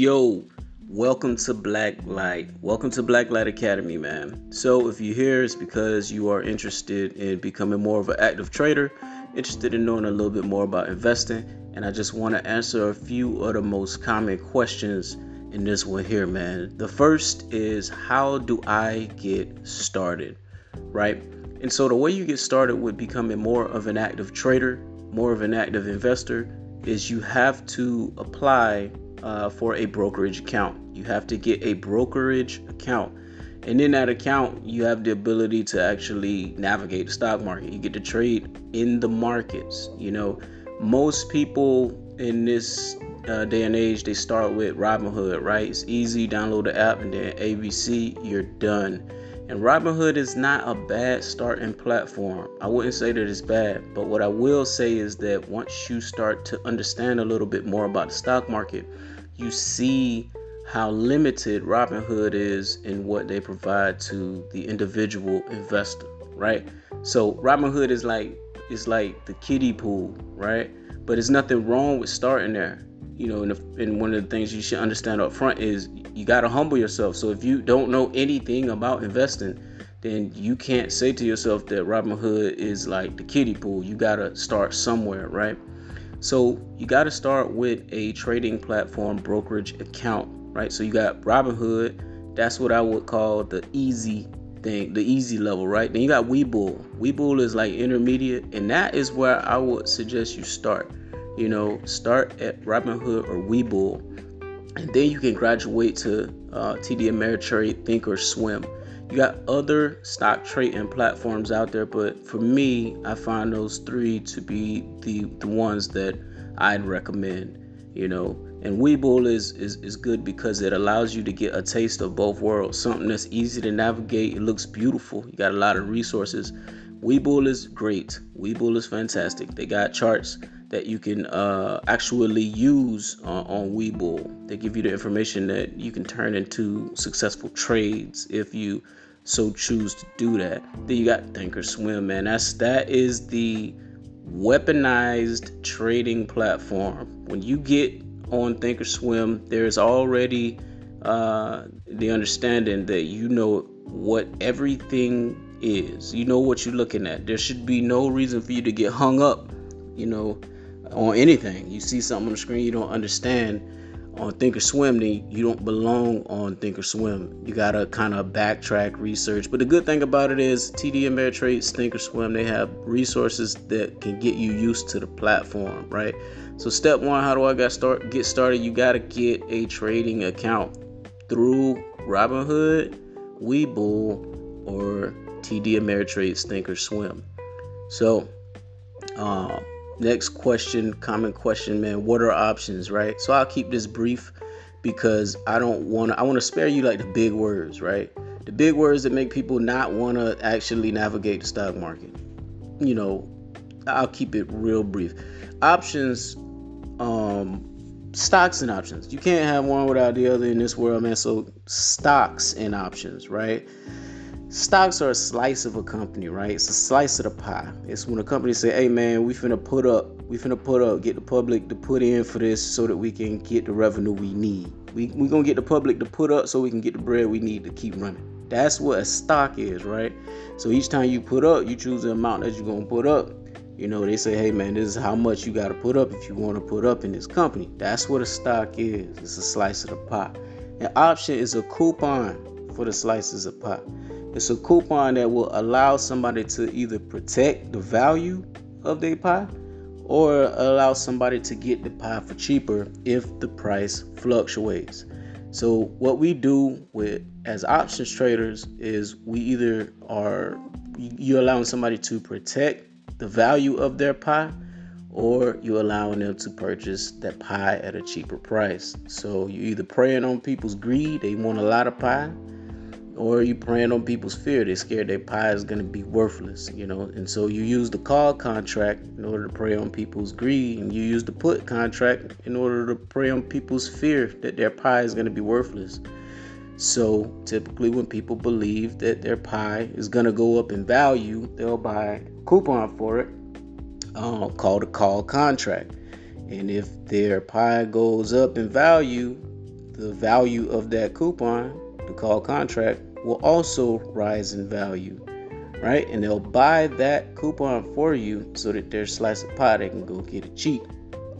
Yo, welcome to Black Light. Welcome to Black Light Academy, man. So, if you're here, it's because you are interested in becoming more of an active trader, interested in knowing a little bit more about investing, and I just want to answer a few of the most common questions in this one here, man. The first is how do I get started? Right? And so, the way you get started with becoming more of an active trader, more of an active investor, is you have to apply uh, for a brokerage account. You have to get a brokerage account. And in that account, you have the ability to actually navigate the stock market. You get to trade in the markets. You know, most people in this uh, day and age, they start with Robinhood, right? It's easy, download the app, and then ABC, you're done. And Robinhood is not a bad starting platform. I wouldn't say that it's bad, but what I will say is that once you start to understand a little bit more about the stock market, you see how limited Robinhood is in what they provide to the individual investor, right? So Robinhood is like is like the kiddie pool, right? But there's nothing wrong with starting there. You know, and, if, and one of the things you should understand up front is you got to humble yourself. So if you don't know anything about investing, then you can't say to yourself that Robinhood is like the kiddie pool. You got to start somewhere, right? So you got to start with a trading platform brokerage account, right? So you got Robinhood. That's what I would call the easy thing, the easy level, right? Then you got Webull. Webull is like intermediate, and that is where I would suggest you start. You know, start at Robinhood or Webull, and then you can graduate to uh, TD Ameritrade, Thinkorswim. You got other stock trading platforms out there, but for me, I find those three to be the the ones that I'd recommend. You know, and Webull is, is is good because it allows you to get a taste of both worlds. Something that's easy to navigate. It looks beautiful. You got a lot of resources. Webull is great. Webull is fantastic. They got charts that you can uh, actually use on, on Webull. They give you the information that you can turn into successful trades if you so choose to do that. Then you got Thinkorswim, man. That's that is the weaponized trading platform. When you get on Thinkorswim, there's already uh, the understanding that you know what everything is. You know what you're looking at. There should be no reason for you to get hung up, you know, on anything. You see something on the screen you don't understand on Thinkorswim, then you don't belong on Thinkorswim. You gotta kind of backtrack research. But the good thing about it is TD Ameritrade, Thinkorswim, they have resources that can get you used to the platform, right? So step one, how do I get start get started? You gotta get a trading account through Robinhood, Webull, or TD Ameritrade, Thinkorswim. So. Um, next question, common question, man. What are options, right? So I'll keep this brief because I don't want to. I want to spare you like the big words, right? The big words that make people not want to actually navigate the stock market. You know, I'll keep it real brief. Options, um, stocks and options. You can't have one without the other in this world, man. So stocks and options, right? Stocks are a slice of a company, right? It's a slice of the pie. It's when a company say, "Hey, man, we finna put up, we finna put up, get the public to put in for this, so that we can get the revenue we need. We we gonna get the public to put up, so we can get the bread we need to keep running. That's what a stock is, right? So each time you put up, you choose the amount that you're gonna put up. You know, they say, "Hey, man, this is how much you gotta put up if you want to put up in this company." That's what a stock is. It's a slice of the pie. An option is a coupon for the slices of pie. It's a coupon that will allow somebody to either protect the value of their pie or allow somebody to get the pie for cheaper if the price fluctuates. So what we do with as options traders is we either are you allowing somebody to protect the value of their pie or you allowing them to purchase that pie at a cheaper price. So you're either preying on people's greed, they want a lot of pie, or you preying on people's fear. They're scared their pie is going to be worthless, you know. And so you use the call contract in order to prey on people's greed, and you use the put contract in order to prey on people's fear that their pie is going to be worthless. So typically, when people believe that their pie is going to go up in value, they'll buy a coupon for it uh, called a call contract. And if their pie goes up in value, the value of that coupon, the call contract, will also rise in value, right? And they'll buy that coupon for you so that their slice of pie they can go get it cheap.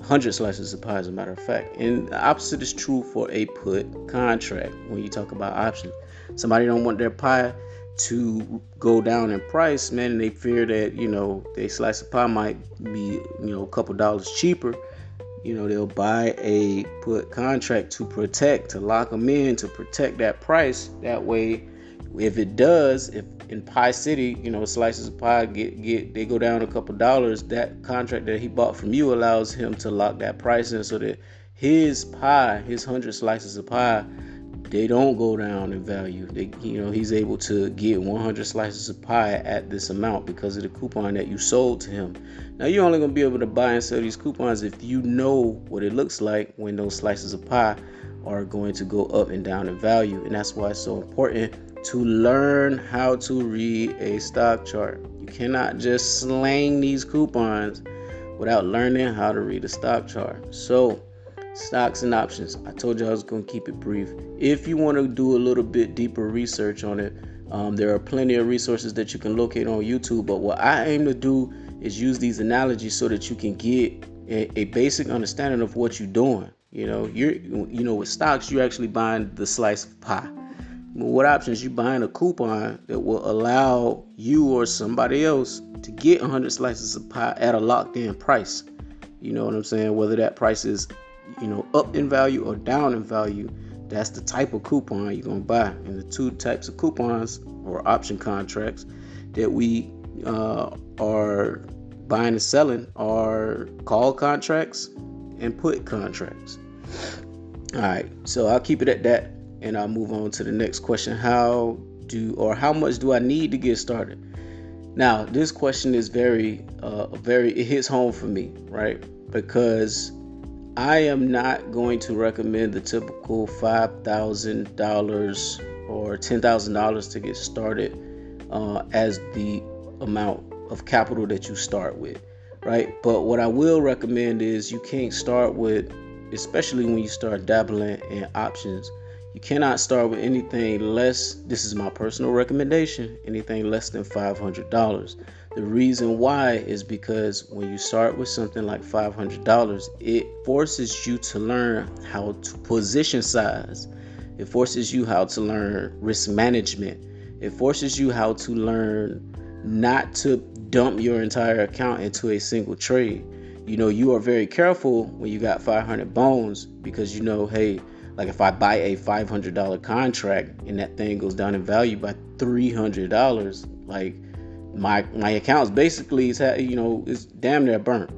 100 slices of pie, as a matter of fact. And the opposite is true for a put contract when you talk about options. Somebody don't want their pie to go down in price, man, and they fear that, you know, their slice of pie might be, you know, a couple dollars cheaper. You know, they'll buy a put contract to protect, to lock them in, to protect that price. That way, if it does, if in Pie City, you know, slices of pie get get they go down a couple dollars, that contract that he bought from you allows him to lock that price in so that his pie, his hundred slices of pie, they don't go down in value. They, you know, he's able to get 100 slices of pie at this amount because of the coupon that you sold to him. Now you're only gonna be able to buy and sell these coupons if you know what it looks like when those slices of pie are going to go up and down in value, and that's why it's so important to learn how to read a stock chart. You cannot just slang these coupons without learning how to read a stock chart. So, stocks and options. I told you I was going to keep it brief. If you want to do a little bit deeper research on it, um, there are plenty of resources that you can locate on YouTube. But what I aim to do is use these analogies so that you can get a, a basic understanding of what you're doing. You know, you're you know with stocks, you're actually buying the slice of pie what options you buying a coupon that will allow you or somebody else to get 100 slices of pie at a locked in price you know what i'm saying whether that price is you know up in value or down in value that's the type of coupon you're going to buy and the two types of coupons or option contracts that we uh, are buying and selling are call contracts and put contracts all right so i'll keep it at that and I'll move on to the next question. How do or how much do I need to get started? Now, this question is very, uh, very, it hits home for me, right? Because I am not going to recommend the typical $5,000 or $10,000 to get started uh, as the amount of capital that you start with, right? But what I will recommend is you can't start with, especially when you start dabbling in options, you cannot start with anything less, this is my personal recommendation, anything less than $500. The reason why is because when you start with something like $500, it forces you to learn how to position size. It forces you how to learn risk management. It forces you how to learn not to dump your entire account into a single trade. You know, you are very careful when you got 500 bones because you know, hey, like if I buy a $500 contract and that thing goes down in value by $300, like my my account's basically is you know is damn near burnt.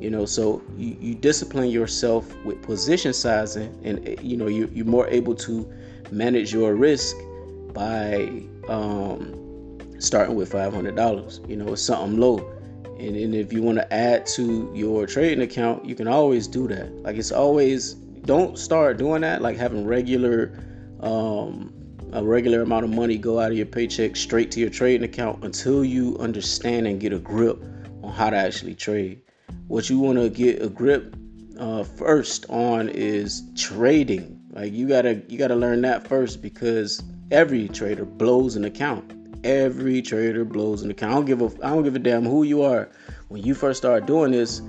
You know, so you, you discipline yourself with position sizing, and you know you you're more able to manage your risk by um, starting with five hundred dollars. You know, it's something low, and if you want to add to your trading account, you can always do that. Like it's always don't start doing that like having regular um, a regular amount of money go out of your paycheck straight to your trading account until you understand and get a grip on how to actually trade. What you want to get a grip uh, first on is trading. Like you gotta you gotta learn that first because every trader blows an account. Every trader blows an account. I don't give a i don't give a damn who you are. When you first start doing this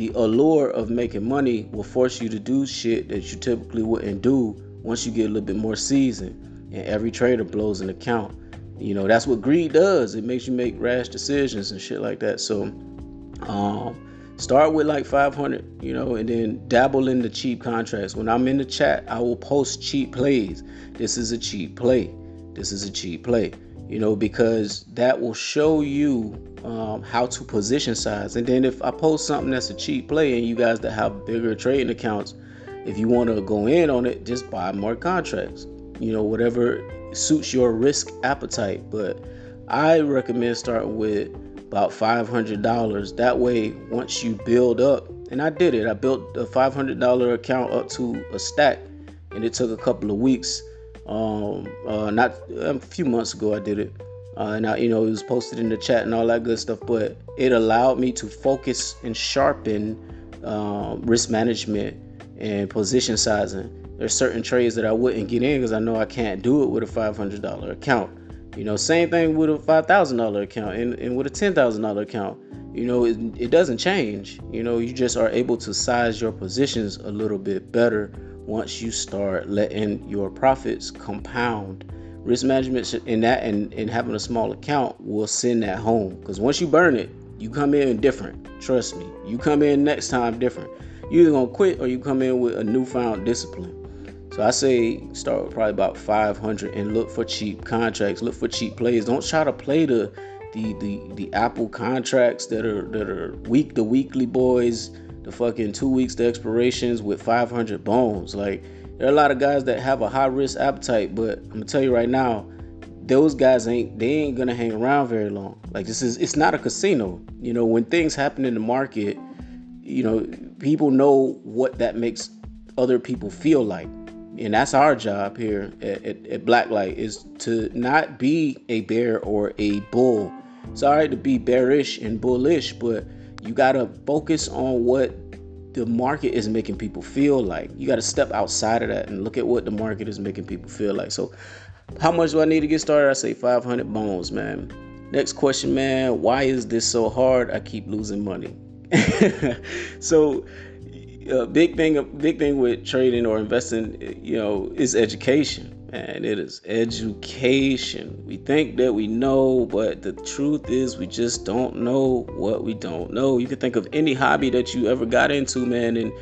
the allure of making money will force you to do shit that you typically wouldn't do once you get a little bit more seasoned. And every trader blows an account. You know, that's what greed does. It makes you make rash decisions and shit like that. So, um, start with like 500, you know, and then dabble in the cheap contracts. When I'm in the chat, I will post cheap plays. This is a cheap play. This is a cheap play you know, because that will show you um, how to position size. And then if I post something that's a cheap play and you guys that have bigger trading accounts, if you want to go in on it, just buy more contracts. You know, whatever suits your risk appetite. But I recommend starting with about $500. That way, once you build up, and I did it, I built a $500 account up to a stack, and it took a couple of weeks um, uh, not a few months ago, I did it, uh, and I, you know, it was posted in the chat and all that good stuff. But it allowed me to focus and sharpen um, risk management and position sizing. there's certain trades that I wouldn't get in because I know I can't do it with a $500 account. You know, same thing with a $5,000 account and, and with a $10,000 account. You know, it, it doesn't change. You know, you just are able to size your positions a little bit better once you start letting your profits compound. Risk management in that and, and having a small account will send that home because once you burn it, you come in different. Trust me, you come in next time different. You either gonna quit or you come in with a newfound discipline. So I say start with probably about 500 and look for cheap contracts. Look for cheap plays. Don't try to play the the the, the Apple contracts that are that are week the weekly boys, the fucking two weeks to expirations with 500 bones. Like there are a lot of guys that have a high risk appetite, but I'm gonna tell you right now, those guys ain't they ain't gonna hang around very long. Like this is it's not a casino. You know when things happen in the market, you know people know what that makes other people feel like and that's our job here at, at, at, Blacklight is to not be a bear or a bull. Right to be bearish and bullish, but you gotta focus on what the market is making people feel like. You gotta step outside of that and look at what the market is making people feel like. So, how much do I need to get started? I say 500 bones, man. Next question, man. Why is this so hard? I keep losing money. so a big thing, a big thing with trading or investing, you know, is education. And it is education. We think that we know, but the truth is we just don't know what we don't know. You can think of any hobby that you ever got into, man, and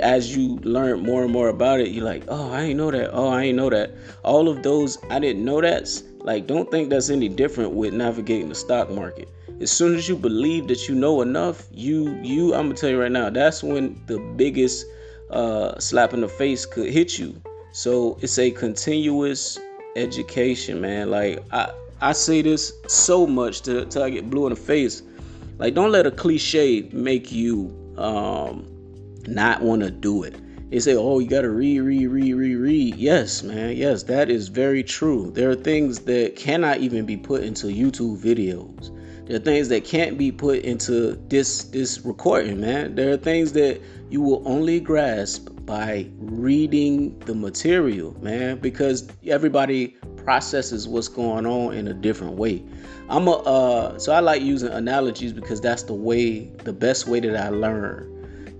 as you learn more and more about it, you're like, oh, I ain't know that. Oh, I ain't know that. All of those I didn't know that's like, don't think that's any different with navigating the stock market as soon as you believe that you know enough, you you I'm gonna tell you right now, that's when the biggest uh, slap in the face could hit you. So it's a continuous education, man. Like I I say this so much to, to I get blue in the face. Like don't let a cliche make you um not want to do it. They say, oh, you gotta read, read, read, read, read. Yes, man. Yes, that is very true. There are things that cannot even be put into YouTube videos. There are things that can't be put into this this recording, man. There are things that you will only grasp by reading the material, man, because everybody processes what's going on in a different way. I'm a uh, so I like using analogies because that's the way, the best way that I learn.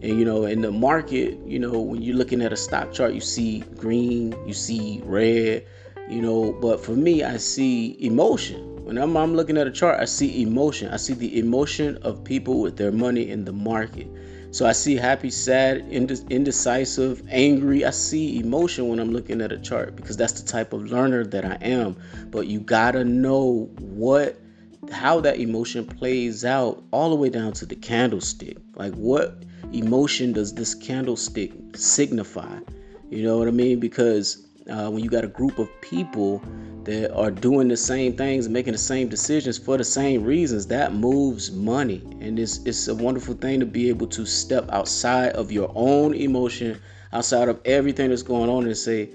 And you know, in the market, you know, when you're looking at a stock chart, you see green, you see red, you know, but for me, I see emotion when I'm, I'm looking at a chart, I see emotion. I see the emotion of people with their money in the market. So I see happy, sad, indecisive, angry. I see emotion when I'm looking at a chart because that's the type of learner that I am. But you gotta know what how that emotion plays out all the way down to the candlestick. Like what emotion does this candlestick signify? You know what I mean? Because uh, when you got a group of people that are doing the same things, making the same decisions for the same reasons, that moves money. And it's, it's a wonderful thing to be able to step outside of your own emotion, outside of everything that's going on, and say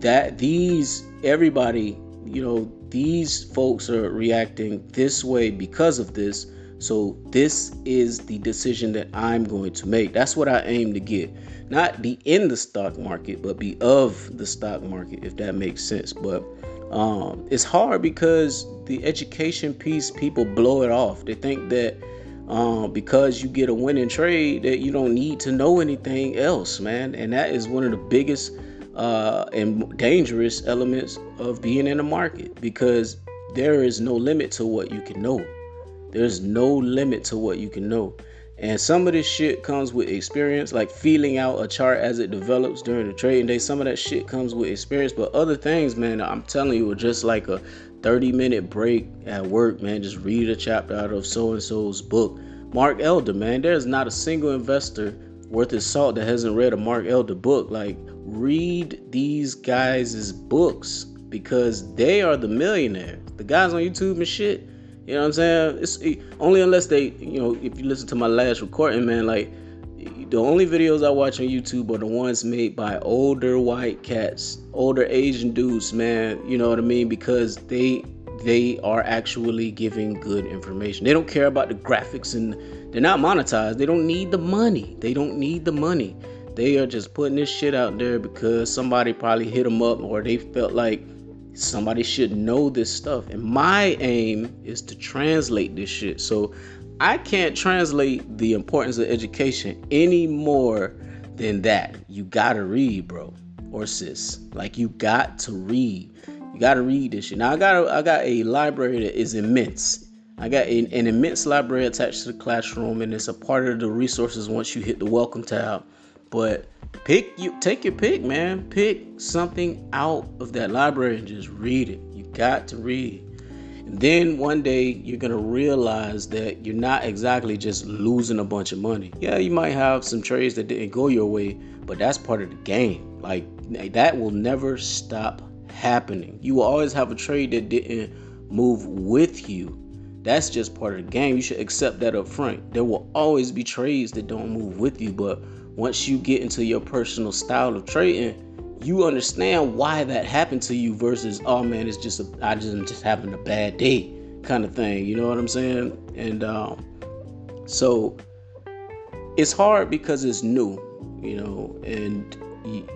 that these, everybody, you know, these folks are reacting this way because of this. So this is the decision that I'm going to make. That's what I aim to get. Not be in the stock market, but be of the stock market, if that makes sense. But um, it's hard because the education piece, people blow it off. They think that um, because you get a winning trade, that you don't need to know anything else, man. And that is one of the biggest uh, and dangerous elements of being in the market because there is no limit to what you can know. There's no limit to what you can know. And some of this shit comes with experience, like feeling out a chart as it develops during the trading day. Some of that shit comes with experience, but other things, man, I'm telling you, are just like a 30 minute break at work, man. Just read a chapter out of so and so's book. Mark Elder, man, there's not a single investor worth his salt that hasn't read a Mark Elder book. Like, read these guys' books because they are the millionaires. The guys on YouTube and shit you know what I'm saying? It's it, only unless they, you know, if you listen to my last recording, man, like the only videos I watch on YouTube are the ones made by older white cats, older Asian dudes, man. You know what I mean? Because they they are actually giving good information. They don't care about the graphics and they're not monetized. They don't need the money. They don't need the money. They are just putting this shit out there because somebody probably hit them up or they felt like somebody should know this stuff. And my aim is to translate this shit. So I can't translate the importance of education any more than that. You gotta read, bro, or sis. Like you got to read. You gotta read this shit. Now I got a, I got a library that is immense. I got an, an immense library attached to the classroom, and it's a part of the resources once you hit the welcome tab. But pick you take your pick, man. Pick something out of that library and just read it. You got to read. And then one day you're gonna realize that you're not exactly just losing a bunch of money. Yeah, you might have some trades that didn't go your way, but that's part of the game. Like that will never stop happening. You will always have a trade that didn't move with you. That's just part of the game. You should accept that up front. There will always be trades that don't move with you, but once you get into your personal style of trading, you understand why that happened to you versus oh man, it's just a, I just am just having a bad day kind of thing. You know what I'm saying? And um, so it's hard because it's new, you know, and you,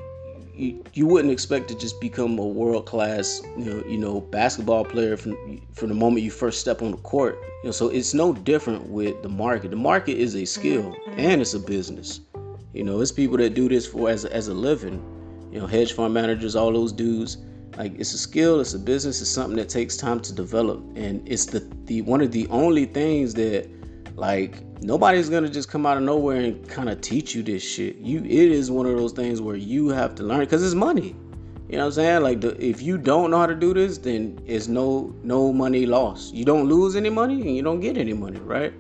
you, you wouldn't expect to just become a world class, you know, you know, basketball player from from the moment you first step on the court. You know, so it's no different with the market. The market is a skill and it's a business. You know, it's people that do this for as as a living. You know, hedge fund managers, all those dudes. Like it's a skill, it's a business, it's something that takes time to develop, and it's the the one of the only things that like nobody's gonna just come out of nowhere and kind of teach you this shit. You it is one of those things where you have to learn because it's money. You know what I'm saying? Like the, if you don't know how to do this, then it's no no money lost. You don't lose any money and you don't get any money, right?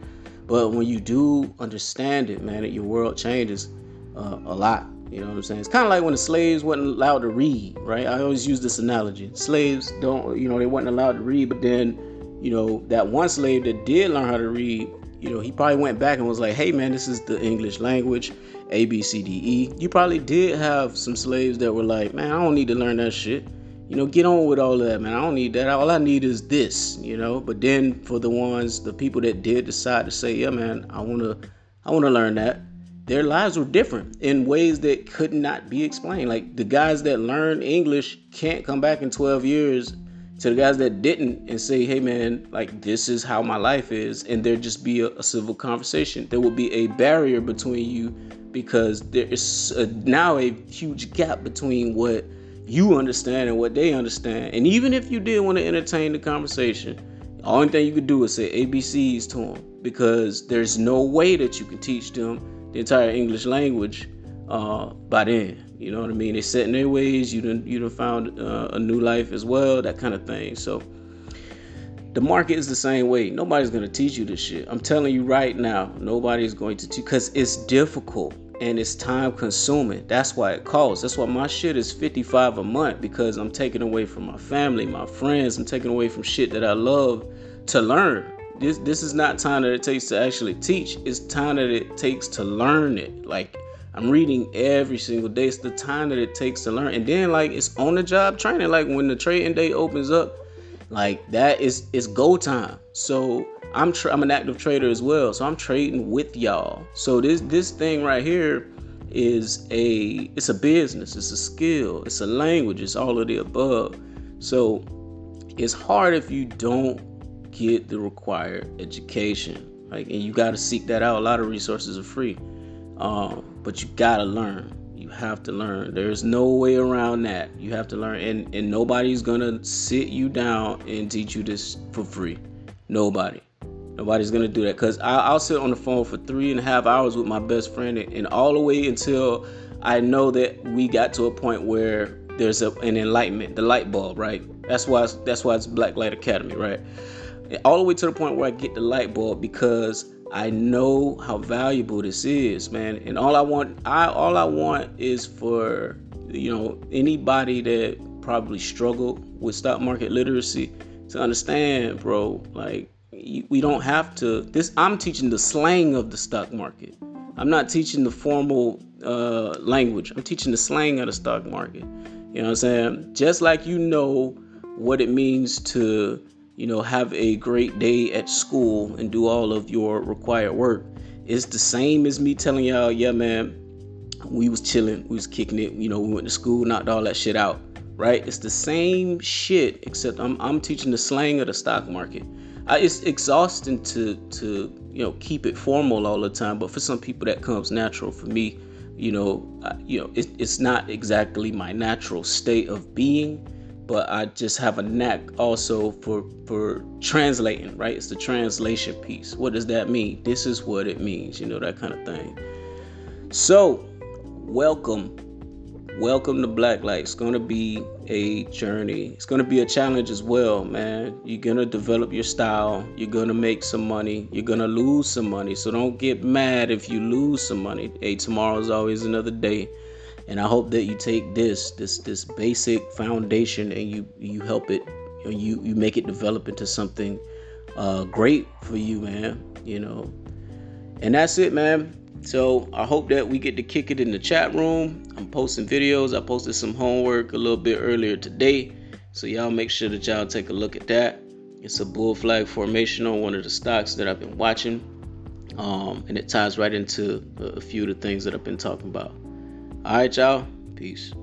But when you do understand it, man, your world changes uh, a lot. You know what I'm saying? It's kind of like when the slaves wasn't allowed to read, right? I always use this analogy. Slaves don't, you know, they weren't allowed to read, but then, you know, that one slave that did learn how to read, you know, he probably went back and was like, hey, man, this is the English language, A, B, C, D, E. You probably did have some slaves that were like, man, I don't need to learn that shit you know, get on with all of that, man. I don't need that. All I need is this, you know. But then for the ones, the people that did decide to say, yeah, man, I wanna, I wanna learn that. Their lives were different in ways that could not be explained. Like the guys that learned English can't come back in 12 years to the guys that didn't and say, hey, man, like this is how my life is, and there just be a, a civil conversation. There will be a barrier between you because there is a, now a huge gap between what you understand and what they understand. And even if you did want to entertain the conversation, the only thing you could do is say ABCs to them because there's no way that you can teach them the entire English language uh, by then. You know what I mean? They set in their ways. You done you done found uh, a new life as well, that kind of thing. So the market is the same way. Nobody's gonna teach you this shit. I'm telling you right now, nobody's going to teach because it's difficult and it's time consuming. That's why it costs. That's why my shit is 55 a month because I'm taking away from my family, my friends. I'm taking away from shit that I love to learn. This this is not time that it takes to actually teach. It's time that it takes to learn it. Like I'm reading every single day. It's the time that it takes to learn. And then like it's on the job training. Like when the trading day opens up, like that is it's go time. So I'm tra- I'm an active trader as well, so I'm trading with y'all. So this this thing right here is a it's a business, it's a skill, it's a language, it's all of the above. So it's hard if you don't get the required education. Like and you got to seek that out. A lot of resources are free, um, but you got to learn. You have to learn. There's no way around that. You have to learn, and and nobody's gonna sit you down and teach you this for free. Nobody. Nobody's gonna do that because I'll sit on the phone for three and a half hours with my best friend, and all the way until I know that we got to a point where there's a, an enlightenment, the light bulb, right? That's why that's why it's Black Light Academy, right? All the way to the point where I get the light bulb because I know how valuable this is, man. And all I want, I all I want is for you know anybody that probably struggle with stock market literacy to understand, bro. Like we don't have to this i'm teaching the slang of the stock market i'm not teaching the formal uh, language i'm teaching the slang of the stock market you know what i'm saying just like you know what it means to you know have a great day at school and do all of your required work it's the same as me telling y'all yeah man we was chilling, we was kicking it. You know, we went to school, knocked all that shit out. Right? It's the same shit, except I'm I'm teaching the slang of the stock market. I, it's exhausting to to you know keep it formal all the time, but for some people that comes natural. For me, you know, I, you know, it, it's not exactly my natural state of being but I just have a knack also for for translating, right? It's the translation piece. What does that mean? This is what it means, you know, that kind of thing. So, welcome. Welcome to Blacklight. It's going to be a journey. It's going to be a challenge as well, man. You're going to develop your style. You're going to make some money. You're going to lose some money. So don't get mad if you lose some money. Hey, tomorrow's always another day and I hope that you take this this this basic foundation and you you help it you you make it develop into something uh, great for you, man. You know, and that's it, man. So I hope that we get to kick it in the chat room. I'm posting videos. I posted some homework a little bit earlier today, so y'all make sure that y'all take a look at that. It's a bull flag formation on one of the stocks that I've been watching, um, and it ties right into a few of the things that I've been talking about. All right, y'all. Peace.